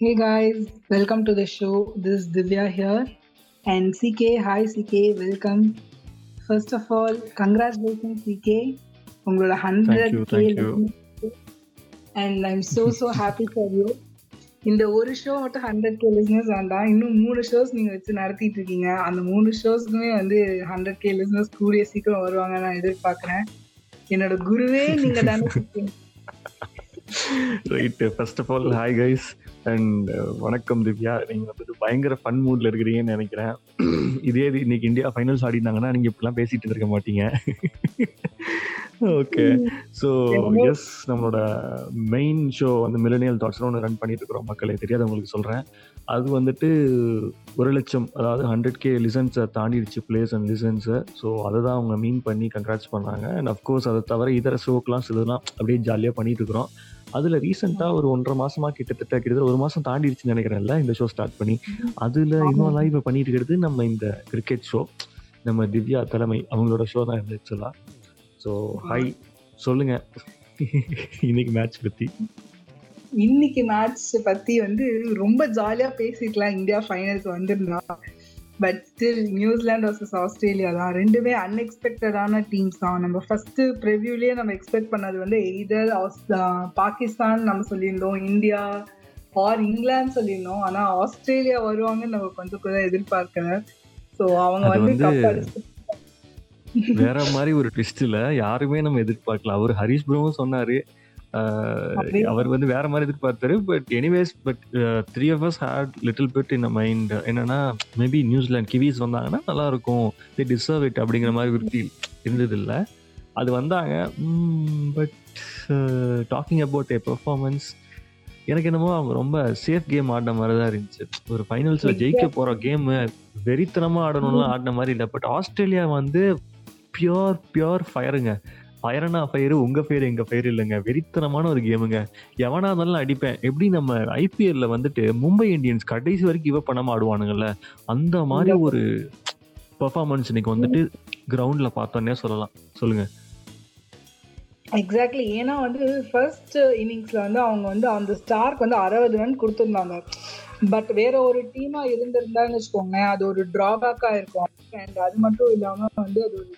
Hey guys, welcome to the show. This is Divya here. And CK, hi CK, welcome. First of all, congratulations CK. உங்களோட hundred Thank you, thank you. And I'm so so happy for you. இந்த ஒரு show மட்டும் hundred K listeners வேண்டாம் இன்னும் மூணு shows நீங்க வச்சு நடத்திட்டு இருக்கீங்க அந்த மூணு ஷோஸ்க்குமே வந்து ஹண்ட்ரட் கே லிஸ்னஸ் கூடிய சீக்கிரம் வருவாங்க நான் எதிர்பார்க்கிறேன் என்னோட குருவே நீங்க தானே CK. right first of all hi guys and வணக்கம் திவ்யா. நீங்க வந்துட்டு பயங்கர ஃபன் மூட்ல இருக்கிறீங்கன்னு நினைக்கிறேன். இதே இது இன்னைக்கு இந்தியா ஃபைனல்ஸ் ஆடினாங்கன்னா நீங்க இப்படிலாம் பேசிட்டு இருக்க மாட்டீங்க. ஓகே ஸோ எஸ் நம்மளோட மெயின் ஷோ வந்து மில்லனியல் தாட்ஸ்னு ஒன்று ரன் பண்ணிட்டு இருக்கிறோம் மக்களே. தெரியாதவங்களுக்கு சொல்கிறேன் அது வந்துட்டு ஒரு லட்சம் அதாவது ஹண்ட்ரட் கே லிசன்ஸை தாண்டிடுச்சு பிளேஸ் அண்ட் லிசன்ஸை ஸோ அதை தான் அவங்க மீன் பண்ணி கங்க்ராட்ஸ் பண்ணாங்க. அண்ட் அஃப்கோர்ஸ் அதை தவிர இதர ஷோக்கெலாம் சிலதெல்லாம் அப்படியே ஜாலியாக பண்ணிட்டு இருக்கிறோம். அதில் ரீசெண்டாக ஒரு ஒன்றரை மாசமா கிட்டத்தட்ட கிட்டத்தட்ட ஒரு மாதம் தாண்டிடுச்சுன்னு நினைக்கிறேன்ல இந்த ஷோ ஸ்டார்ட் பண்ணி. அதில் இன்னும் லைவ் இப்போ பண்ணிட்டு இருக்கிறது நம்ம இந்த கிரிக்கெட் ஷோ நம்ம திவ்யா தலைமை அவங்களோட ஷோ தான் இருந்துச்சு சொல்லலாம் ஸோ ஹாய் சொல்லுங்க. இன்னைக்கு மேட்ச் பற்றி இன்னைக்கு மேட்ச் பத்தி வந்து ரொம்ப ஜாலியா பேசிக்கலாம். இந்தியா ஃபைனல்ஸ் வந்திருந்தா. But still New Zealand versus Australia தான். ரெண்டுமே அன்எக்ஸ்பெக்டடான டீம்ஸ் தான். நம்ம ஃபர்ஸ்ட் ப்ரிவியூலயே நம்ம எக்ஸ்பெக்ட் பண்ணது வந்து எய்தர் பாகிஸ்தான் நம்ம சொல்லியிருந்தோம் இந்தியா ஆர் இங்கிலாந்து சொல்லியிருந்தோம். ஆனா ஆஸ்திரேலியா வருவாங்கன்னு நம்ம கொஞ்சம் கூட எதிர்பார்க்கல. ஸோ அவங்க வந்து வேற மாதிரி ஒரு ட்விஸ்ட்ல யாருமே நம்ம எதிர்பார்க்கல. அவர் ஹரிஷ் ப்ரோவும் சொன்னாரு அவர் வந்து வேற மாதிரி எதிர்பார்த்தாரு but anyways but three of us had little bit in mind என்னன்னா மேபி நியூசிலாந்து கிவிஸ் வந்தாங்கன்னா நல்லா இருக்கும் தி டிசர்வ் இட் அப்படிங்கிற மாதிரி ஒரு ஃபீல் இருந்தது இல்ல அது வந்தாங்க. But talking about a performance எனக்கு என்னமோ அவங்க ரொம்ப சேஃப் கேம் ஆடின மாதிரி தான் இருந்துச்சு. ஒரு ஃபைனல்ஸ்ல ஜெயிக்க போற கேம் வெறித்தனமா ஆடணும்லாம் ஆடின மாதிரி இல்லை. பட் ஆஸ்திரேலியா வந்து பியோர் பியோர் ஃபயருங்க ஃபயர்னா ஃபயரு உங்க ஃபயர் எங்க ஃபயர் இல்லைங்க. வெறித்தனமான ஒரு கேமுங்க. எவனா இருந்தாலும் அடிப்பேன். எப்படி நம்ம ஐபிஎல்ல வந்துட்டு மும்பை இந்தியன்ஸ் கடைசி வரைக்கும் இவ பண்ணாம ஆடுவானுங்கல்ல? அந்த மாதிரி ஒரு பெர்ஃபார்மன்ஸ் இன்னைக்கு வந்துட்டு கிரவுண்ட்ல பார்த்தோன்னே சொல்லலாம். சொல்லுங்க. எக்ஸாக்ட்லி ஏன்னா வந்து ஃபர்ஸ்ட் இன்னிங்ஸ்ல வந்து அவங்க வந்து அந்த ஸ்டார்க்கு வந்து அறுபது ரன் கொடுத்துருந்தாங்க. பட் வேற ஒரு டீமா இருந்திருந்தான்னு வச்சுக்கோங்களேன் அது ஒரு டிராபேக்கா இருக்கும். அண்ட் அது மட்டும் இல்லாம வந்து அது ஒரு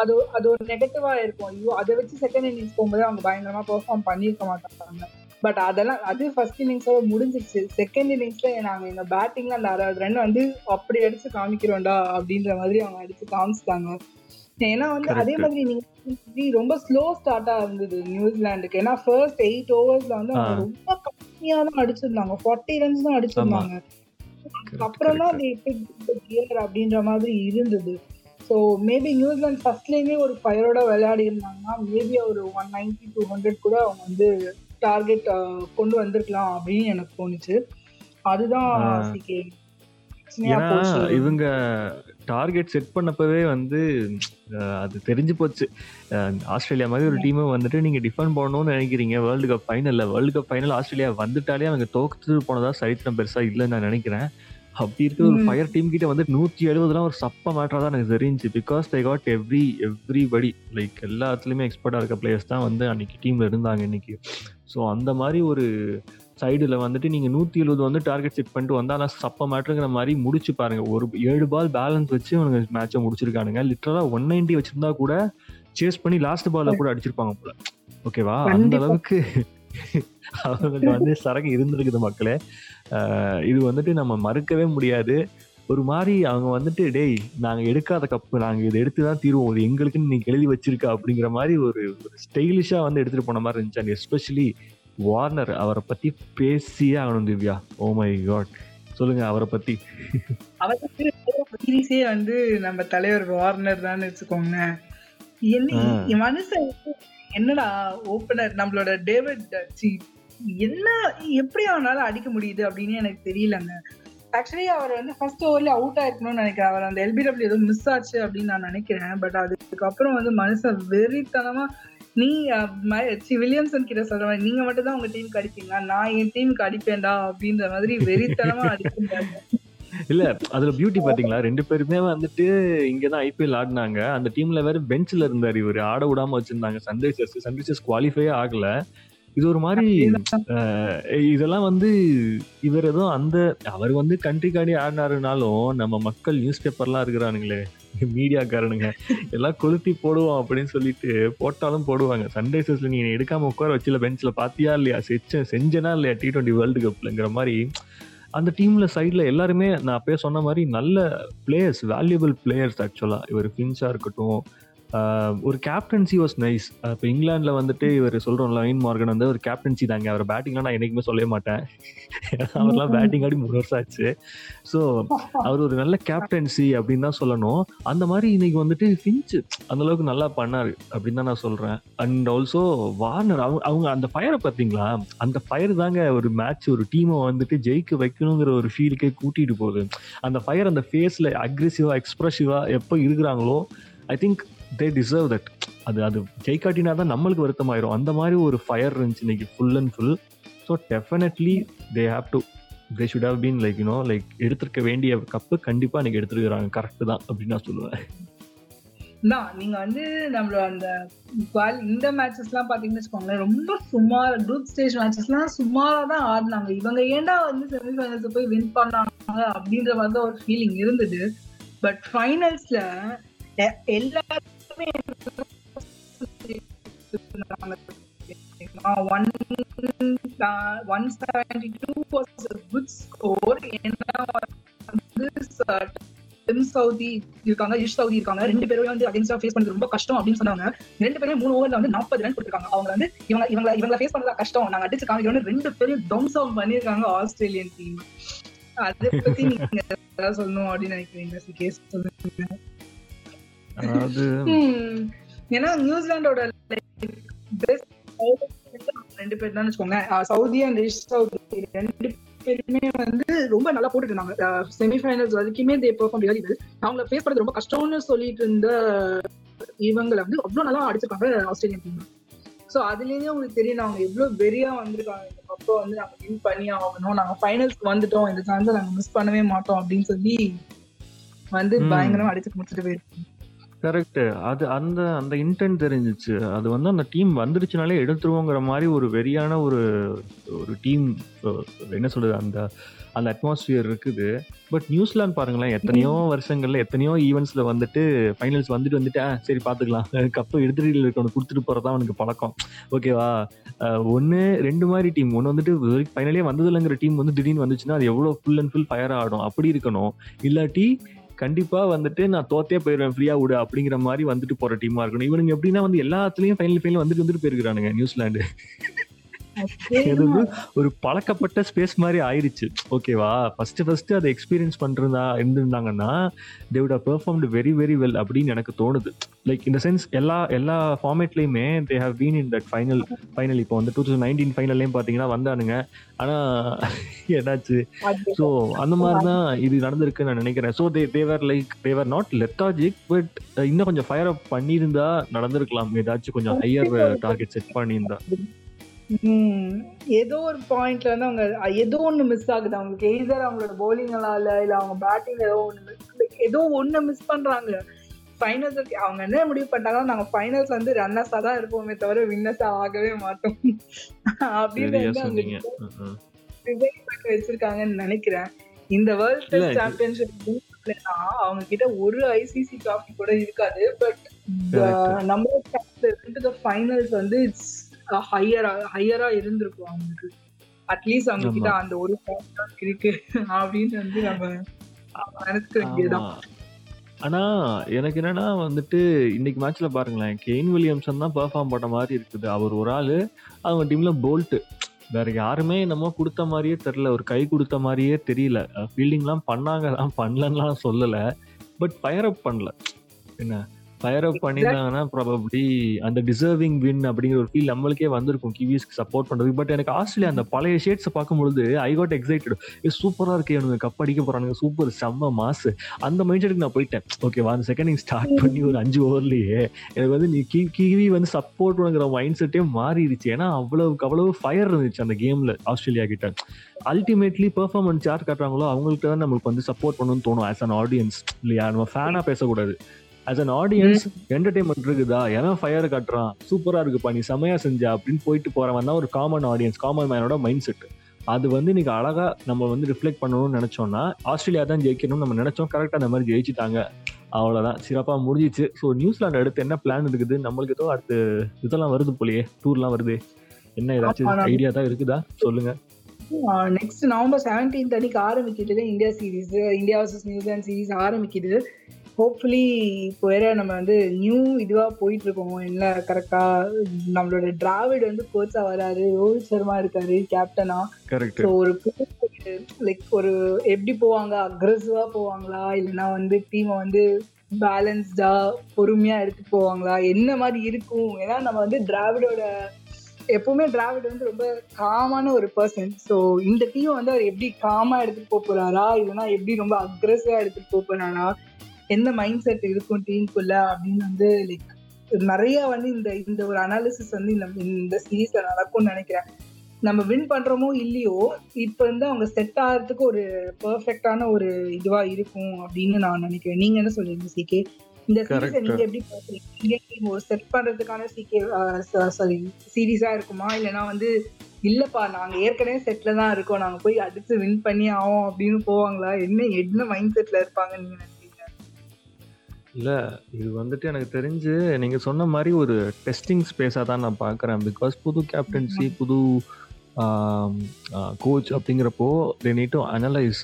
அது அது ஒரு நெகட்டிவா இருக்கும். ஐயோ அதை வச்சு செகண்ட் இன்னிங்ஸ் போகும்போது அவங்க பயங்கரமா பெர்ஃபார்ம் பண்ணியிருக்க மாட்டாங்க. பட் அதெல்லாம் அது ஃபர்ஸ்ட் இன்னிங்ஸோட முடிஞ்சிருச்சு. செகண்ட் இன்னிங்ஸ்ல நாங்க எங்க பேட்டிங்ல அந்த அறுபது ரன் வந்து அப்படி அடிச்சு காமிக்கிறோம்டா அப்படின்ற மாதிரி அவங்க அடிச்சு காமிச்சிட்டாங்க. ஏன்னா வந்து அதே. மாதிரி நீங்க ரொம்ப ஸ்லோ ஸ்டார்ட்டா இருந்தது நியூசிலாந்துக்கு. ஏன்னா ஃபர்ஸ்ட் எயிட் ஓவர்ஸ்ல வந்து அவங்க. ரொம்ப கம்மியா தான் அடிச்சிருந்தாங்க. ஃபார்ட்டி ரன்ஸ் தான் அடிச்சிருந்தாங்க அப்புறம் தான் அப்படின்ற மாதிரி இருந்தது. ஸோ மேபி நியூசிலாந்து ஃபர்ஸ்ட்லேயுமே ஒரு ஃபயரோட விளையாடி இருந்தாங்கன்னா மேபி ஒரு ஒன் நைன்டி டூ ஹண்ட்ரட் கூட அவங்க வந்து டார்கெட் கொண்டு வந்திருக்கலாம் அப்படின்னு எனக்கு தோணுச்சு. அதுதான் இவங்க டார்கெட் செட் பண்ணப்பவே வந்து அது தெரிஞ்சு போச்சு. ஆஸ்திரேலியா மாதிரி ஒரு டீமை வந்துட்டு நீங்க டிஃபெண்ட் பண்ணணும்னு நினைக்கிறீங்க வேர்ல்டு கப் ஃபைனல்ல வேர்ல்டு கப் ஃபைனல் ஆஸ்திரேலியா வந்துட்டாலே அவங்க தோத்து போனதா சரித்திரம் பெருசா இல்லைன்னு நான் நினைக்கிறேன். அப்படி இருக்க ஒரு. ஃபயர் டீம் கிட்ட வந்து நூற்றி எழுபதுலாம் ஒரு சப்ப மேட்டரா தான் எனக்கு தெரிஞ்சு because they got every everybody like எல்லாத்துலயுமே எக்ஸ்பர்ட்டா இருக்க பிளேயர்ஸ் தான் வந்து அன்னைக்கு டீம்ல இருந்தாங்க இன்னைக்கு. ஸோ அந்த மாதிரி ஒரு சைடுல வந்துட்டு நீங்க நூத்தி எழுபது வந்து டார்கெட் செட் பண்ணிட்டு வந்தா நான் சப்ப மேட்டருங்கிற மாதிரி முடிச்சு பாருங்க. ஒரு ஏழு பால் பேலன்ஸ் வச்சு அவனுங்க மேட்சை முடிச்சிருக்கானுங்க. லிட்டரலா ஒன் நைன்டி வச்சிருந்தா கூட சேஸ் பண்ணி லாஸ்ட் பால்ல கூட அடிச்சிருப்பாங்க போல. ஓகேவா அந்த. அளவுக்கு அவங்களுக்கு வந்து சரக்கு இருந்திருக்குது மக்களே. இது வந்துட்டு நம்ம மறுக்கவே முடியாது. ஒரு மாதிரி அவங்க வந்துட்டு டேய் நாங்க எடுக்காத கப்பு நாங்க இதை எடுத்து தான் தீருவோம். இது எங்களுக்குன்னு நீங்க எழுதி வச்சிருக்க அப்படிங்கிற மாதிரி ஒரு ஒரு ஸ்டைலிஷா வந்து எடுத்துட்டு போன மாதிரி இருந்துச்சு. அண்ட் எஸ்பெஷலி வார்னர் அவரை பத்தி பேசியே ஆகணும் திவ்யா. Oh my God. சொல்லுங்க அவரை பத்தி. சீரீஸே வந்து நம்ம தலைவர் வார்னர் தான். என் மனுஷன் என்னடா ஓப்பனர் நம்மளோட டேவிட் சி என்ன எப்படி அவனால அடிக்க முடியுது அப்படின்னு எனக்கு தெரியலங்க. ஆக்சுவலி அவர் வந்து ஃபர்ஸ்ட் ஓவர்ல அவுட் ஆயிருக்கணும்னு நினைக்கிறேன். அவர் அந்த எல்பிடபிள்யூ ஏதோ மிஸ் ஆச்சு அப்படின்னு நான் நினைக்கிறேன். பட் அதுக்கப்புறம் வந்து மனுஷன் வெறித்தனமா நீ சி வில்லியம்சன் கிட்ட சொல்ற மாதிரி நீங்க மட்டும் தான் உங்க டீமுக்கு அடிப்பீங்களா? நான் என் டீமுக்கு அடிப்பேன்டா அப்படின்ற மாதிரி வெறித்தனமா அடிச்சிருந்தாங்க. இல்ல அதுல பியூட்டி பாத்தீங்களா? ரெண்டு பேருமே வந்துட்டு இங்கதான் ஐபிஎல் ஆடினாங்க. அந்த டீம்ல வேற பெஞ்ச்ல இருந்தாரு இவரு. ஆட விடாம வச்சிருந்தாங்க. சன்ரைசர்ஸ் சன்ரைசர்ஸ் குவாலிஃபையே ஆகல. இது ஒரு மாதிரி இதெல்லாம் வந்து இவர் ஏதோ அந்த அவர் வந்து கண்ட்ரிக்காடி ஆடினாருனாலும் நம்ம மக்கள் நியூஸ் பேப்பர்லாம் இருக்கிறானுங்களே. மீடியாக்காரனுங்க. எல்லாம் கொளுத்தி போடுவோம் அப்படின்னு சொல்லிட்டு போட்டாலும் போடுவாங்க. சன்ரைசர்ஸ்ல நீங்க எடுக்காம உட்கார வச்சுல பெஞ்ச்ல பாத்தியா இல்லையா? செச்ச செஞ்சனா இல்லையா? டி டுவெண்ட்டி வேர்ல்டு கப்லங்கிற மாதிரி. அந்த டீம்ல சைடில் எல்லாருமே நான் அப்பயே சொன்ன மாதிரி நல்ல பிளேயர்ஸ் வேல்யூபிள் பிளேயர்ஸ் ஆக்சுவலாக இவர் ஃபின்ஸாக இருக்கட்டும் ஒரு கேப்டன்சி வாஸ் நைஸ் இப்போ இங்கிலாந்துல வந்துட்டு இவர் சொல்றோம்ல லைன் மார்கன் வந்து ஒரு கேப்டன்சி தாங்க. அவர் பேட்டிங்லாம் நான் என்னைக்குமே சொல்லவே மாட்டேன். அவர்லாம் பேட்டிங் ஆடி மூணு வருஷம் ஆச்சு. ஸோ அவர் ஒரு நல்ல கேப்டன்சி அப்படின்னு தான் சொல்லணும். அந்த மாதிரி இன்னைக்கு வந்துட்டு ஃபின்ச் அந்த அளவுக்கு நல்லா பண்ணாரு அப்படின்னு தான் நான் சொல்றேன். அண்ட் ஆல்சோ வார்னர் அவங்க அவங்க அந்த ஃபயரை பார்த்தீங்களா அந்த ஃபயர் தாங்க ஒரு மேட்ச் ஒரு டீமை வந்துட்டு ஜெயிக்க வைக்கணுங்கிற ஒரு ஃபீலுக்கே கூட்டிட்டு போகுது. அந்த ஃபயர் அந்த ஃபேஸ்ல அக்ரெசிவா எக்ஸ்பிரசிவா எப்போ இருக்கிறாங்களோ I think they deserve that அது அது ஜெயிக்காட்டினா தான் நம்மளுக்கு வருத்தமாயிரும். அந்த மாதிரி ஒரு ஃபயர் இருந்துச்சு இன்னைக்கு full and full so definitely they have to they should have been like you know like எடுத்திருக்க வேண்டிய கப்பு கண்டிப்பாக இன்னைக்கு எடுத்துருக்குறாங்க. கரெக்டு தான் அப்படின்னு நான் சொல்லுவேன். தான் நீங்க வந்து நம்மளோட அந்த இந்த மேட்சஸ் எல்லாம் பாத்தீங்கன்னு வச்சுக்கோங்களேன் ரொம்ப சுமார் குரூப் ஸ்டேஜ் மேட்சஸ் எல்லாம் சுமாரா தான் ஆடினாங்க. இவங்க ஏன்டா வந்து செமிஃபைனல்ஸ் போய் வின் பண்ணாங்க அப்படின்ற மாதிரி ஒரு ஃபீலிங் இருந்தது. பட் ஃபைனல்ஸ்ல எல்லா one one seventy two was good score ஏன்னா வந்து டிம் சவுதி இருக்காங்க இஷ் சவுதி இருக்காங்க. ரெண்டு பேரும் வந்து அகேன்ஸ்டா ஃபேஸ் பண்ணது ரொம்ப கஷ்டம் அப்படின்னு சொன்னாங்க. ரெண்டு பேரும் மூணு ஓவர்ல வந்து நாற்பது ரன் கொடுத்துருக்காங்க. அவங்க வந்து இவங்க இவங்க இவங்க ஃபேஸ் பண்ணதா கஷ்டம். நாங்க அடிச்சு காமிக்கிறோம் ரெண்டு பேரும் டவுன்ஸ் அவுட் பண்ணிருக்காங்க ஆஸ்திரேலியன் டீம் அதை பத்தி நீங்க சொல்லணும் அப்படின்னு நினைக்கிறீங்க கேஸ் சொல்லுங்க ஏன்னா நியூசிலாண்டோட ரெண்டு பேர் தான் வச்சுக்கோங்க. சவுதி அண்ட் இஷ் சவுதி ரெண்டு பேருமே வந்து ரொம்ப நல்லா போட்டுட்டு இருந்தாங்க செமிஃபைனல்ஸ் வரைக்குமே தே பெர்ஃபார்ம் ரியலி வெல் அவங்கள ஃபேஸ் பண்ணது ரொம்ப கஷ்டம்னு சொல்லிட்டு இருந்த இவங்களை வந்து அவ்வளோ நல்லா அடிச்சிருக்காங்க ஆஸ்திரேலியன் டீம் ஸோ அதுலேயே உங்களுக்கு தெரியும் அவங்க எவ்வளோ வெறியா வந்திருக்காங்க. இந்த கப்பை வந்து நாங்கள் வின் பண்ணி ஆகணும். நாங்கள் ஃபைனல்ஸ்க்கு வந்துட்டோம். இந்த சான்ஸை நாங்கள் மிஸ் பண்ணவே மாட்டோம் அப்படின்னு சொல்லி வந்து பயங்கரமா அடிச்சு முடிச்சுட்டு போயிருக்கோம் கரெக்ட் அது அந்த அந்த இன்டென்ட் தெரிஞ்சிச்சு. அது வந்து அந்த டீம் வந்துருச்சுனாலே எடுத்துருவோங்கிற மாதிரி ஒரு வெறியான ஒரு ஒரு டீம் என்ன சொல்றது அந்த அந்த அட்மாஸ்பியர் இருக்குது. பட் நியூசிலாந்து பாருங்களேன் எத்தனையோ வருஷங்கள்ல எத்தனையோ ஈவெண்ட்ஸ்ல வந்துட்டு ஃபைனல்ஸ் வந்துட்டு வந்துட்டு சரி பாத்துக்கலாம். கப்பு எடுத்துட்டு இருக்கணும் கொடுத்துட்டு போறதா அவனுக்கு பழக்கம். ஓகேவா ஒன்று ரெண்டு மாதிரி டீம் ஒன்று வந்துட்டு ஃபைனலே வந்ததில்லைங்கிற டீம் வந்து திடீர்னு வந்துச்சுன்னா அது எவ்வளோ ஃபுல் அண்ட் ஃபுல் ஃபயர் ஆடும். அப்படி இருக்கணும். இல்லாட்டி கண்டிப்பாக வந்துட்டு நான் தோத்தே போயிடுவேன். ஃப்ரீயாக விடு அப்படிங்கிற மாதிரி வந்துட்டு போகிற டீமாக இருக்கணும். இவனுங்க எப்படின்னா வந்து எல்லாத்துலேயும் ஃபைனல் ஃபைனல் வந்துட்டு வந்துட்டு போயிருக்கானுங்க நியூசிலாந்து. ஒரு பழக்கப்பட்ட ஸ்பேஸ் மாதிரி ஆயிடுச்சு ஓகேவா ஃபர்ஸ்ட் ஃபர்ஸ்ட் அதை எக்ஸ்பீரியன்ஸ் பண்றதா இருந்திருந்தாங்கன்னா they'd performed very very well அப்படின்னு எனக்கு தோணுது. லைக் இந்த சென்ஸ் எல்லா எல்லா ஃபார்மேட்லயுமே they have been in that final final இப்போ வந்து டூ தௌசண்ட் நைன்டீன் ஃபைனல்லையும் பார்த்தீங்கன்னா வந்தானுங்க. ஆனா என்னாச்சு? ஸோ அந்த மாதிரி தான் இது நடந்திருக்குன்னு நான் நினைக்கிறேன். So they they were like they were not lethargic but இன்னும் கொஞ்சம் ஃபயர் அப் பண்ணியிருந்தா நடந்திருக்கலாம். ஏதாச்சும் கொஞ்சம் ஹையர் டார்கெட் செட் பண்ணியிருந்தா. ஏதோ ஒரு பாயிண்ட்ல வந்து அவங்க ஏதோ ஒண்ணு மிஸ் ஆகுது. அவங்களுக்கு எய்தர் அவங்களோட போலிங்கால இல்ல அவங்க பேட்டிங் ஏதோ ஒண்ணு ஏதோ ஒண்ணு மிஸ் பண்றாங்க. ஃபைனல்ஸ் அவங்க என்ன முடிவு பண்ணிட்டாங்கன்னா நாங்க ஃபைனல்ஸ் வந்து ரன்னர்ஸா தான் இருப்போமே தவிர வின்னர்ஸா ஆகவே மாட்டோம். அப்படின்னு வந்து வச்சிருக்காங்கன்னு நினைக்கிறேன். இந்த வேர்ல்ட் டெஸ்ட் சாம்பியன்ஷிப் அவங்க கிட்ட ஒரு ஐசிசி டிராஃபி கூட இருக்காது. பட் நம்ம ஃபைனல்ஸ் வந்து இட்ஸ் ஹையரா ஹையரா இருந்திருக்கும் அவங்களுக்கு. அட்லீஸ்ட் அவங்க கிட்ட அந்த ஒரு இருக்கு. அப்படின்னு வந்து நம்ம நினைச்சுக்க ஆனா எனக்கு என்னன்னா வந்துட்டு இன்னைக்கு மேட்ச்ல பாருங்களேன் கெயின் வில்லியம்சன் தான் பெர்ஃபார்ம் பண்ண மாதிரி இருக்குது. அவர் ஒரு ஆளு அவங்க டீம்ல போல்ட் வேற யாருமே என்னமோ கொடுத்த மாதிரியே தெரியல. ஒரு கை கொடுத்த மாதிரியே தெரியல. ஃபீல்டிங்லாம் பண்ணாங்க தான் பண்ணலன்னா சொல்லல. பட் ஃபயர் அப் பண்ணல. என்ன? ஃபயர் அப் பண்ணியிருந்தாங்கன்னா ப்ராபப்ளி அந்த டிசர்விங் வின் அப்படிங்கிற ஒரு ஃபீல் நம்மளுக்கே வந்திருக்கும். கிவிஸ்க்கு சப்போர்ட் பண்ணுறதுக்கு பட் எனக்கு ஆஸ்திரேலியா அந்த பழைய ஷேட்ஸை பார்க்கும்பொழுது ஐ காட் எக்ஸைட்டட் ஏ சூப்பராக இருக்கு எனக்கு கப் அடிக்க போறானுங்க. சூப்பர் செம்ம மாசு. அந்த மைண்ட் செட்டுக்கு நான் போயிட்டேன். ஓகேவா அந்த செகண்ட் நீங்கள் ஸ்டார்ட் பண்ணி ஒரு அஞ்சு ஓவர்லயே எனக்கு வந்து நீ கி கிவி வந்து சப்போர்ட் பண்ணுங்கிற மைண்ட் செட்டே மாறிடுச்சு. ஏன்னா அவ்வளவுக்கு அவ்வளவு ஃபயர் இருந்துச்சு அந்த கேம்ல ஆஸ்திரேலியா கிட்ட. அல்டிமேட்லி பெர்ஃபார்மன்ஸ் யார் காட்டுறாங்களோ அவங்கள்ட்ட தான் நம்மளுக்கு வந்து சப்போர்ட் பண்ணணும்னு தோணும் ஆஸ் அன் ஆடியன்ஸ் இல்லையா? நம்ம ஃபேனாக பேசக்கூடாது. ஆஸ் அன் ஆடியன்ஸ் என்டர்டைன்மெண்ட் இருக்குதா? எவன் ஃபயர் காட்டுறான்? சூப்பரா இருக்குப்பா நீ செமையா செஞ்ச அப்படின்னு போயிட்டு போறவன் தான் ஒரு காமன் ஆடியன்ஸ் காமன் மேனோட மைண்ட் செட் அது வந்து இன்னைக்கு அழகா நம்ம வந்து ரிஃப்ளெக்ட் பண்ணணும்னு நினைச்சோம்னா ஆஸ்திரேலியா தான் ஜெயிக்கணும்னு நம்ம நினைச்சோம். கரெக்டா அந்த மாதிரி ஜெயிச்சுட்டாங்க. அவ்வளவுதான். சிறப்பா முடிஞ்சிச்சு. ஸோ நியூசிலாந்து அடுத்து என்ன பிளான் இருக்குது? நம்மளுக்கு ஏதோ அடுத்து இதெல்லாம் வருது போலயே. டூர்லாம் வருது. என்ன ஏதாச்சும் ஐடியா தான் இருக்குதா? சொல்லுங்க. நெக்ஸ்ட் நவம்பர் செவன்டீன்த் அன்னைக்கு ஆரம்பிக்குது India series India versus New Zealand series ஆரம்பிக்குது. ஹோப்ஃபுல்லி இப்போ வேற நம்ம வந்து நியூ இதுவா போயிட்டு இருக்கோம் என்ன கரெக்டா நம்மளோட டிராவிட் வந்து கோச்சா வராரு ரோஹித் சர்மா இருக்காரு கேப்டனா ஸோ ஒரு லைக் ஒரு எப்படி போவாங்க அக்ரெசிவா போவாங்களா இல்லைன்னா வந்து டீமை வந்து பேலன்ஸ்டா பொறுமையா எடுத்துட்டு போவாங்களா என்ன மாதிரி இருக்கும்? ஏன்னா நம்ம வந்து டிராவிடோட எப்பவுமே டிராவிட் வந்து ரொம்ப காமான ஒரு பர்சன் ஸோ இந்த டீம் வந்து அவர் எப்படி காமா எடுத்துட்டு போக போறாரா இல்லைன்னா எப்படி ரொம்ப அக்ரெசிவா எடுத்துட்டு போக போறாரா எந்த மைண்ட் செட் இருக்கும் டீமுக்குள்ள அப்படின்னு வந்து லைக் நிறைய வந்து இந்த இந்த ஒரு அனாலிசிஸ் வந்து இந்த இந்த சீரீஸ்ல நடக்கும்னு நினைக்கிறேன். நம்ம வின் பண்றோமோ இல்லையோ இப்ப வந்து அவங்க செட் ஆகிறதுக்கு ஒரு பெர்ஃபெக்டான ஒரு இதுவா இருக்கும் அப்படின்னு நான் நினைக்கிறேன். நீங்க என்ன சொல்றீங்க சிகே இந்த சீரீஸை. நீங்க எப்படி பாக்குறீங்க ஒரு செட் பண்றதுக்கான சிகே சாரி சீரீஸா இருக்குமா? இல்லைன்னா வந்து இல்லப்பா நாங்க ஏற்கனவே செட்ல தான் இருக்கோம். நாங்க போய் அடிச்சு வின் பண்ணி ஆவோம் அப்படின்னு போவாங்களா? என்ன என்ன மைண்ட் செட்ல இருப்பாங்க நீங்க இல்ல இது வந்துட்டு எனக்கு தெரிஞ்சு நீங்க சொன்ன மாதிரி ஒரு டெஸ்டிங் ஸ்பேஸா தான் நான் பார்க்கறேன் பிகாஸ் புது கேப்டன்சி புது கோச் அப்படிங்கிறப்போ தே நீட் டு அனலைஸ்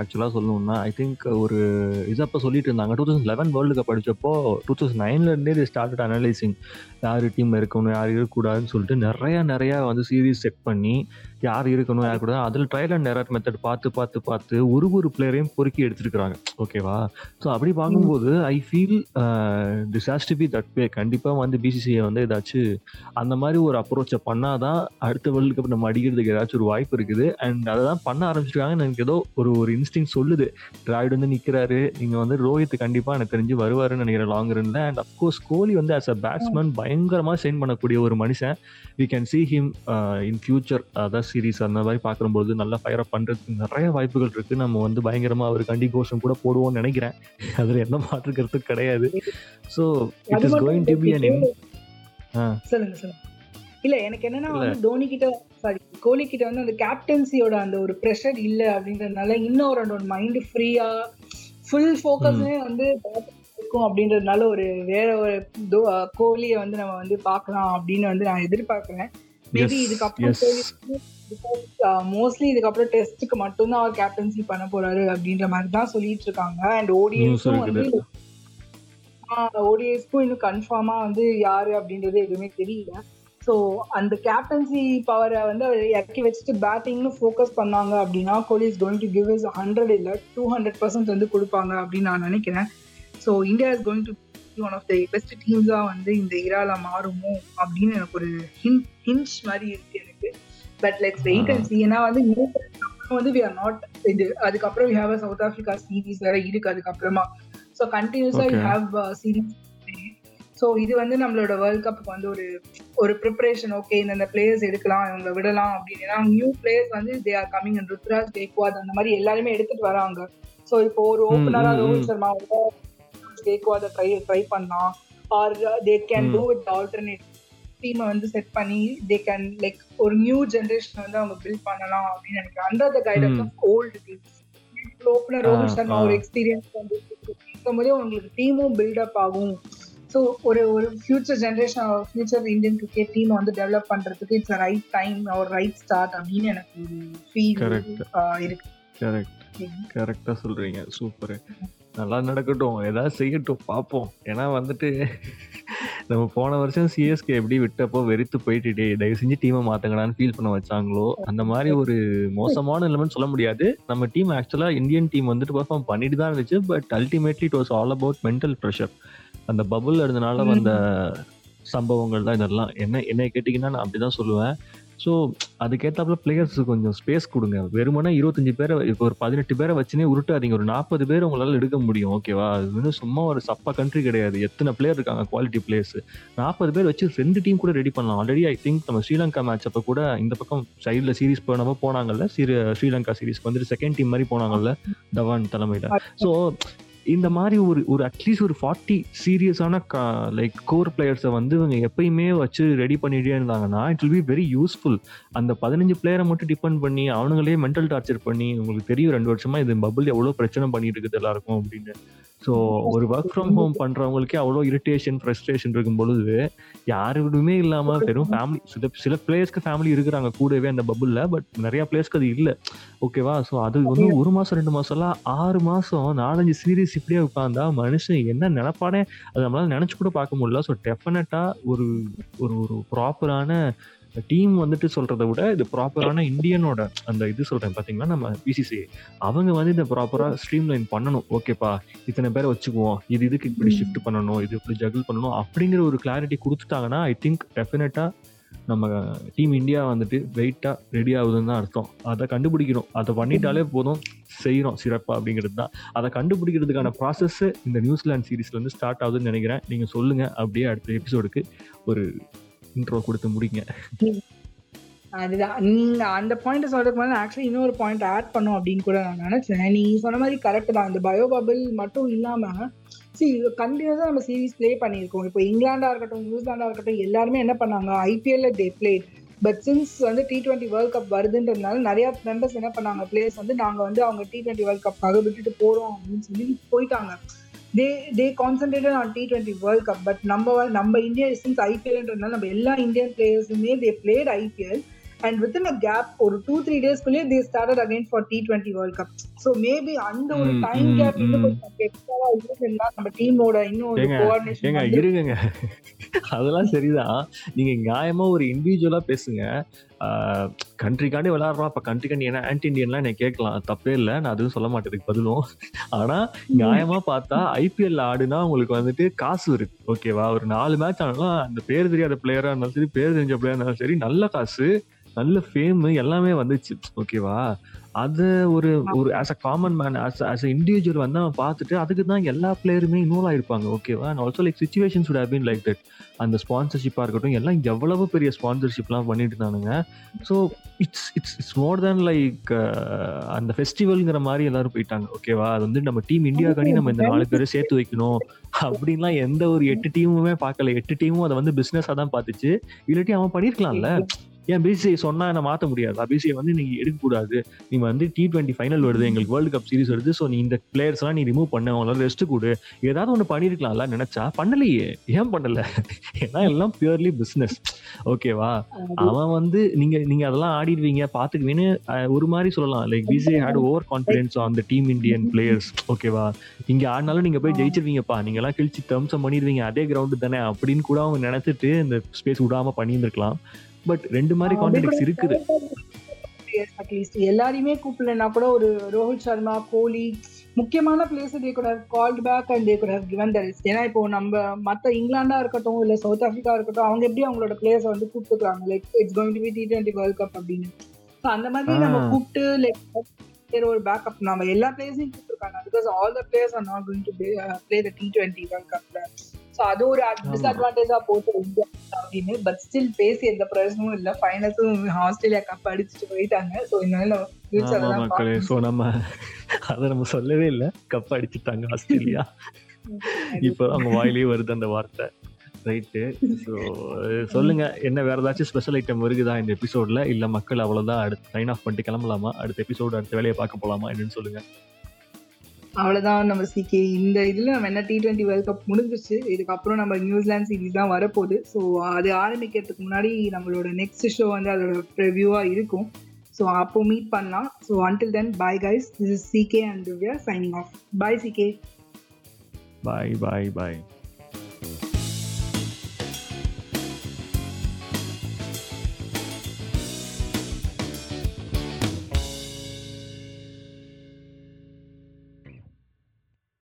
ஆக்சுவலாக சொல்லணும்னா ஐ திங்க் ஒரு இதப்போ சொல்லிட்டு இருந்தாங்க. Two thousand eleven world cup அடிச்சப்போ two thousand நைன்லேருந்தே இது ஸ்டார்டட் அனலைசிங் யார் டீம் இருக்கணும் யார் இருக்கக்கூடாதுன்னு சொல்லிட்டு நிறைய நிறைய வந்து சீரீஸ் செட் பண்ணி யார் இருக்கணும் யார் கூடாது. அதில் ட்ரையல் அண்ட் எரர் மெத்தட் பார்த்து பார்த்து பார்த்து ஒரு ஒரு பிளேயரையும் பொறுக்கி எடுத்துருக்காங்க ஓகேவா ஸோ அப்படி பார்க்கும்போது I feel this has to be that way கண்டிப்பாக வந்து பிசிசிஐ வந்து ஏதாச்சும் அந்த மாதிரி ஒரு அப்ரோச்சை பண்ணாதான் அடுத்த வேர்ல்டு கப் நம்ம அடிக்கிறதுக்கு ஏதாச்சும் ஒரு வாய்ப்பு இருக்குது. அண்ட் அதை தான் பண்ண ஆரம்பிச்சிருக்காங்க எனக்கு ஏதோ ஒரு ஒரு இன்ஸ்டிங் சொல்லுது. டிராவிட் வந்து நிற்கிறாரு நீங்கள் வந்து ரோஹித் கண்டிப்பாக எனக்கு தெரிஞ்சு வருவாருன்னு நினைக்கிறேன் லாங் ரன்ல அண்ட் அஃப்கோர்ஸ் கோலி வந்து ஆஸ் அ பேட்ஸ்மேன் பயங்கரமாக சென்ட் பண்ணக்கூடிய ஒரு மனுஷன். We can see him in future series அந்த மாதிரி பார்க்கும்போது நல்லா ஃபயர் அப் பண்ணுறதுக்கு நிறைய வாய்ப்புகள் இருக்குது நம்ம வந்து பயங்கரமாக அவர் கண்டி கோஷம் கூட போடுவோம்னு நினைக்கிறேன். அதில் எந்த மாற்றுக்கிறது கிடையாது. So it is going to be an. சொல்லுங்க சொல்லுங்க. இல்ல எனக்கு என்னன்னா. வந்து தோனி கிட்ட சாரி கோலி கிட்ட வந்து அந்த கேப்டன்சியோட அந்த ஒரு ப்ரெஷர் இல்ல அப்படின்றதுனால இன்னும் ஒரு மைண்ட் ஃப்ரீயா ஃபுல் ஃபோக்கஸே வந்து இருக்கும் அப்படின்றதுனால ஒரு வேற ஒரு கோலியை வந்து நம்ம வந்து பார்க்கலாம் அப்படின்னு வந்து நான் எதிர்பார்க்கிறேன். மேபி இதுக்கப்புறம் மோஸ்ட்லி இதுக்கப்புறம் டெஸ்ட்டுக்கு மட்டும்தான் அவர் கேப்டன்சி பண்ண போறாரு அப்படின்ற மாதிரி தான் சொல்லிட்டு இருக்காங்க. அண்ட் ஓடிஎஸும் வந்து. ஓடிஎஸ்க்கும் இன்னும் கன்ஃபார்மா வந்து யாரு அப்படின்றது எதுவுமே தெரியல. ஸோ அந்த கேப்டன்சி பவரை வந்து அவர் இறக்கி வச்சுட்டு பேட்டிங்னு ஃபோக்கஸ் பண்ணாங்க அப்படின்னா Kohli is going to give is hundred இல்லை டூ ஹண்ட்ரட் பர்சன்ட் வந்து கொடுப்பாங்க அப்படின்னு நான் நினைக்கிறேன். So India is going to one of the best டீம்ஸா வந்து இந்த இரால மாறுமோ அப்படின்னு எனக்கு ஒரு ஹின் ஹின்ச் மாதிரி இருக்கு எனக்கு. But let's wait and see ஏன்னா வந்து வந்து வி ஆர் நாட் இது அதுக்கப்புறம் we have a South Africa series வேற இருக்கு அதுக்கப்புறமா. ஸோ கண்டினியூஸா வி. ஹாவ் சீரீஸ் ஸோ இது வந்து நம்மளோட வேர்ல்ட் கப்புக்கு வந்து ஒரு ஒரு ப்ரிப்பரேஷன் ஓகே இந்த பிளேயர்ஸ் எடுக்கலாம் இவங்க விடலாம் அப்படின்னு. நியூ பிளேயர்ஸ் வந்து they are coming and Ruturaj Gaikwad அந்த மாதிரி எல்லாருமே எடுத்துட்டு வராங்க. ஸோ இப்போ ஒரு ஓப்பனரா ரோஹித் ம். சர்மா கேக்வாத ட்ரை ட்ரை பண்ணலாம் or they can. Do with alternate டீமை வந்து செட் பண்ணி தே கேன் லைக் ஒரு நியூ ஜென்ரேஷன் வந்து அவங்க பில்ட் பண்ணலாம் அப்படின்னு நினைக்கிறேன். அண்டர் த கைடன்ஸ் ம். Of old teams opener Rohit Sharma. ஒரு எக்ஸ்பீரியன்ஸ் வந்து இருக்கும்போதே உங்களுக்கு டீமும் பில்டப் ஆகும். ஸோ ஒரு ஒரு future generation future Indian cricket team வந்து டெவலப் பண்றதுக்கு இட்ஸ் ரைட் டைம் ஒரு ரைட் ஸ்டார்ட் அப்படின்னு எனக்கு ஃபீல். இருக்கு. கரெக்ட் கரெக்டா சொல்றீங்க. சூப்பர் நல்லா நடக்கட்டும். ஏதாவது செய்யட்டும். பார்ப்போம் ஏன்னா வந்துட்டு நம்ம போன வருஷம் சிஎஸ்கே எப்படி விட்டப்போ வெறுத்து போயிட்டு தயவு செஞ்சு டீமை மாத்துங்கடான்னு ஃபீல் பண்ண வச்சாங்களோ? அந்த மாதிரி ஒரு மோசமான நிலைமைன்னு சொல்ல முடியாது. நம்ம டீம் ஆக்சுவலா இந்தியன் டீம் வந்துட்டு பர்ஃபார்ம் பண்ணிட்டு தான் இருந்துச்சு. But ultimately it was all about mental pressure அந்த பபுள் இருந்தனால. வந்த சம்பவங்கள் தான் இதெல்லாம். என்ன என்னை கேட்டிங்கன்னா நான் அப்படிதான் சொல்லுவேன். ஸோ அதுக்கேற்றாப்புல பிளேயர்ஸ் கொஞ்சம் ஸ்பேஸ் கொடுங்க. வெறுமனா இருபத்தஞ்சு பேரை இப்போ ஒரு பதினெட்டு பேரை வச்சுனே உருட்டாதீங்க. ஒரு நாற்பது பேர் உங்களால் எடுக்க முடியும். ஓகேவா அது வந்து சும்மா ஒரு சப்பா கண்ட்ரி கிடையாது. எத்தனை பிளேயர் இருக்காங்க? குவாலிட்டி பிளேயர்ஸ் நாற்பது பேர் வச்சு ரெண்டு டீம் கூட ரெடி பண்ணலாம். ஆல்ரெடி ஐ திங்க் நம்ம ஸ்ரீலங்கா மேட்ச் அப்போ கூட இந்த பக்கம் சைடில் சீரிஸ் போனப்போ போனாங்கல்ல. ஸ்ரீ ஸ்ரீலங்கா சீரிஸ்க்கு வந்துட்டு செகண்ட் டீம் மாதிரி போனாங்கல்ல. தவான் தலைமையில். ஸோ இந்த மாதிரி ஒரு ஒரு அட்லீஸ்ட் ஒரு ஃபார்ட்டி சீரியஸான கா லைக் கோர் பிளேயர்ஸை வந்து இவங்க எப்பயுமே வச்சு ரெடி பண்ணிட்டே இருந்தாங்கன்னா it will be very useful அந்த பதினஞ்சு பிளேயரை மட்டும் டிபெண்ட் பண்ணி அவனுங்களே மென்டல் டார்ச்சர் பண்ணி உங்களுக்கு தெரியும் ரெண்டு வருஷமாக இது பபுள் எவ்வளோ பிரச்சனை பண்ணிட்டு இருக்குது எல்லாருக்கும் அப்படின்னு. ஸோ ஒரு ஒர்க் ஃப்ரம் ஹோம் பண்றவங்களுக்கே அவ்வளோ இரிட்டேஷன் ஃப்ரஸ்ட்ரேஷன் இருக்கும் பொழுது யாருமே இல்லாம வெறும் ஃபேமிலி சில சில பிளேயர்ஸ்க்கு ஃபேமிலி இருக்கிறாங்க கூடவே அந்த பபுள்ல பட் நிறைய பிளேயர்ஸ்க்கு அது இல்லை. ஓகேவா ஸோ அது வந்து ஒரு மாசம் ரெண்டு மாசம்லாம் ஆறு மாசம் நாலஞ்சு சீரீஸ் இப்படியே உட்காந்தா மனுஷன் என்ன நினைப்பானே அது நம்மளால நினைச்சு கூட பார்க்க முடியல. ஸோ டெஃபினட்டா ஒரு ஒரு ஒரு ப்ராப்பரான டீம் வந்துட்டு சொல்றதை விட இது ப்ராப்பரான இந்தியனோட அந்த இது சொல்றேன் பாத்தீங்கன்னா நம்ம பிசிசி அவங்க வந்து இந்த ப்ராப்பரா ஸ்ட்ரீம் லைன் பண்ணணும். ஓகேப்பா இத்தனை பேரை வச்சுக்குவோம். இது இதுக்கு இப்படி ஷிஃப்ட் பண்ணணும். இது இப்படி ஜகிள் பண்ணணும் அப்படிங்கிற ஒரு கிளாரிட்டி கொடுத்துட்டாங்கன்னா ஐ திங்க் டெஃபினட்டா நம்ம டீம் இந்தியா வந்துட்டு வெயிட்டா ரெடி ஆகுதுன்னு தான் அர்த்தம். அதை கண்டுபிடிக்கணும். அதை பண்ணிட்டாலே போதும். செய்யறோம் சிறப்பா அப்படிங்கிறது தான். அதை கண்டுபிடிக்கிறதுக்கான ப்ராசஸ் இந்த நியூசிலாந்து சீரீஸ்ல இருந்து ஸ்டார்ட் ஆகுதுன்னு நினைக்கிறேன். நீங்க சொல்லுங்க. அப்படியே அடுத்த எபிசோடுக்கு ஒரு இன்ட்ரோ கொடுத்து முடிங்க. அதுதான். நீங்க அந்த பாயிண்ட் சொல்றதுக்கு மேலே ஆக்சுவலி இன்னொரு பாயிண்ட் ஆட் பண்ணும் அப்படின்னு கூட நான் நினைச்சேன். நீ சொன்ன மாதிரி கரெக்ட் தான். இந்த பயோ பபிள் மட்டும் இல்லாம சி கண்டினியூஸாக நம்ம சீரீஸ் ப்ளே பண்ணியிருக்கோம். இப்போ இங்கிலாண்டா இருக்கட்டும் நியூசிலாண்டா இருக்கட்டும் எல்லாருமே என்ன பண்ணாங்க? ஐபிஎல்ல டே பிளேட் பட் சின்ஸ் வந்து டி டுவெண்ட்டி வேர்ல்ட் கப் வருதுன்றதுனால நிறைய மெம்பர்ஸ் என்ன பண்ணாங்க? பிளேயர்ஸ் வந்து நாங்க வந்து அவங்க டி டுவெண்ட்டி வேர்ல்ட் கப்பாக விட்டுட்டு போறோம் அப்படின்னு சொல்லி போயிட்டாங்க. They they concentrate on T twenty world cup but நம்ம நம்ம இந்தியா சின்ஸ் ஐபிஎல்ன்றதுனால நம்ம எல்லா Indian பிளேயர்ஸுமே they played IPL and within a gap ஒரு two three டேஸ்க்குள்ளேயே they started again for T twenty world cup so maybe அந்த ஒரு time gap இன்னும் கொஞ்சம் எக்ஸ்ட்ராவா இருக்குன்னா நம்ம டீமோட இன்னும் இருங்க அதெல்லாம் சரிதான். நீங்க நியாயமா ஒரு இண்டிவிஜுவலா பேசுங்க. கண்ட்ரிக்காண்டி விளையாடுறோம். அப்ப கண்ட்ரிக்காண்டி என்ன ஆன்டி இண்டியன்லாம் என்ன கேட்கலாம். தப்பே இல்லை நான் அதுவும் சொல்ல மாட்டேதுக்கு பதிலும். ஆனா நியாயமா பார்த்தா ஐபிஎல் ஆடுனா உங்களுக்கு வந்துட்டு காசு இருக்கு. ஓகேவா ஒரு நாலு மேட்ச் ஆனாலும் அந்த பேர் தெரியாத பிளேயரா இருந்தாலும் சரி பேர் தெரிஞ்ச பிளேயரா இருந்தாலும் சரி நல்ல காசு. நல்ல ஃபேம் எல்லாமே வந்துச்சு ஓகேவா அது ஒரு ஒரு as a common man as as a individual வந்து அவன் பார்த்துட்டு அதுக்கு தான் எல்லா பிளேயருமே இன்வால்வ் ஆயிருப்பாங்க ஓகேவா and also like situations would have been like that அந்த ஸ்பான்சர்ஷிப்பாக இருக்கட்டும் எல்லாம் எவ்வளவு பெரிய ஸ்பான்சர்ஷிப்லாம் பண்ணிட்டு இருந்தானுங்க. So it's it's it's more than like அந்த ஃபெஸ்டிவல்ங்கிற மாதிரி எல்லாரும் போயிட்டாங்க ஓகேவா அது வந்து நம்ம டீம் இந்தியாக்காண்டி நம்ம இந்த நாலு பேரை சேர்த்து வைக்கணும் அப்படின்லாம் எந்த ஒரு எட்டு டீமுமே பார்க்கல. எட்டு டீமும் அதை வந்து பிஸ்னஸாக தான் பார்த்துச்சு. இல்லாட்டி அவன் பண்ணியிருக்கலாம்ல? ஏன் பிசிஐ சொன்னா என்ன மாத்த முடியாது? பிசிஐ வந்து நீங்க எடுக்க கூடாது நீ வந்து டி டுவெண்ட்டி ஃபைனல் வருது எங்களுக்கு வேர்ல்டு கப் சீரிஸ் வருது ஸோ நீ இந்த பிளேயர்ஸ் எல்லாம் நீ ரிமூவ் பண்ண அவங்களால ரெஸ்ட் கொடு. ஏதாவது ஒன்று பண்ணிருக்கலாம்ல நினைச்சா? பண்ணலையே. ஏன் பண்ணல? ஏன்னா எல்லாம் பியூர்லி பிசினஸ் ஓகேவா அவன் வந்து நீங்க நீங்க அதெல்லாம் ஆடிடுவீங்க பாத்துக்குவீன்னு ஒரு மாதிரி சொல்லலாம். Like BCCI had over confidence on the team Indian players ஓகேவா இங்க ஆடினாலும் நீங்க போய் ஜெயிச்சிருவீங்கப்பா. நீங்க எல்லாம் கிழிச்சு தம்சம் பண்ணிடுவீங்க அதே கிரவுண்டு தானே அப்படின்னு கூட அவங்க நினைச்சிட்டு இந்த ஸ்பேஸ் விடாம பண்ணியிருந்திருக்கலாம். பட் ரெண்டு மாதிரி கான்ட்ராக்ட்ஸ் இருக்குது. அட்லீஸ்ட் எல்லாரையுமே கூப்பிடலன்னா கூட ஒரு ரோஹித் சர்மா கோலி முக்கியமான பிளேஸ் தே கூட கால்ட் பேக் அண்ட் தே கூட கிவன் த ரிஸ்க் ஏன்னா இப்போ நம்ம மத்த இங்கிலாண்டா இருக்கட்டும் இல்ல சவுத் ஆப்பிரிக்கா இருக்கட்டும் அவங்க எப்படி அவங்களோட பிளேயர்ஸ் வந்து கூப்பிட்டுக்கிறாங்க? Like it's going to be T twenty world cup அப்படின்னு. ஸோ அந்த மாதிரி நம்ம. கூப்பிட்டு லைக் ஒரு பேக்கப் நம்ம எல்லா பிளேயர்ஸையும் கூப்பிட்டுருக்காங்க. Because all the players are not going to play the T twenty world கப்ல ஸோ அது ஒரு டிஸ்அட்வான்டேஜா போட்டு அப்படின்னு. பட் ஸ்டில் பேசி எந்த பிரயோஜனமும் இல்ல. ஃபைனல்ஸும் ஆஸ்திரேலியா கப் அடிச்சுட்டு போயிட்டாங்க. ஸோ இதனால. ஸோ நம்ம அதை நம்ம சொல்லவே இல்லை. கப் அடிச்சுட்டாங்க ஆஸ்திரேலியா இப்போ அவங்க வாயிலேயே வருது அந்த வார்த்தை. ரைட்டு ஸோ சொல்லுங்க. என்ன வேற ஏதாச்சும் ஸ்பெஷல் ஐட்டம் வருகுதா இந்த எபிசோட்ல இல்ல மக்கள் அவ்வளவுதான். அடுத்து சைன் ஆஃப் பண்ணிட்டு கிளம்பலாமா? அடுத்த எபிசோடு அடுத்த வேலையை பார்க்க போலாமா? என்னன்னு சொல்லுங்க. அவ்வளோதான் நம்ம சிகே இந்த இதில் நம்ம என்ன டி டுவெண்ட்டி வேர்ல்ட் கப் முடிஞ்சிச்சு இதுக்கப்புறம் நம்ம நியூசிலாந்து சீரீஸ் தான் வரப்போகுது. ஸோ அது ஆரம்பிக்கிறதுக்கு முன்னாடி நம்மளோட நெக்ஸ்ட் ஷோ வந்து அதோட ரிவ்யூவாக இருக்கும். ஸோ அப்போ மீட் பண்ணலாம். So until then bye guys this is CK and Divya signing off bye CK bye bye bye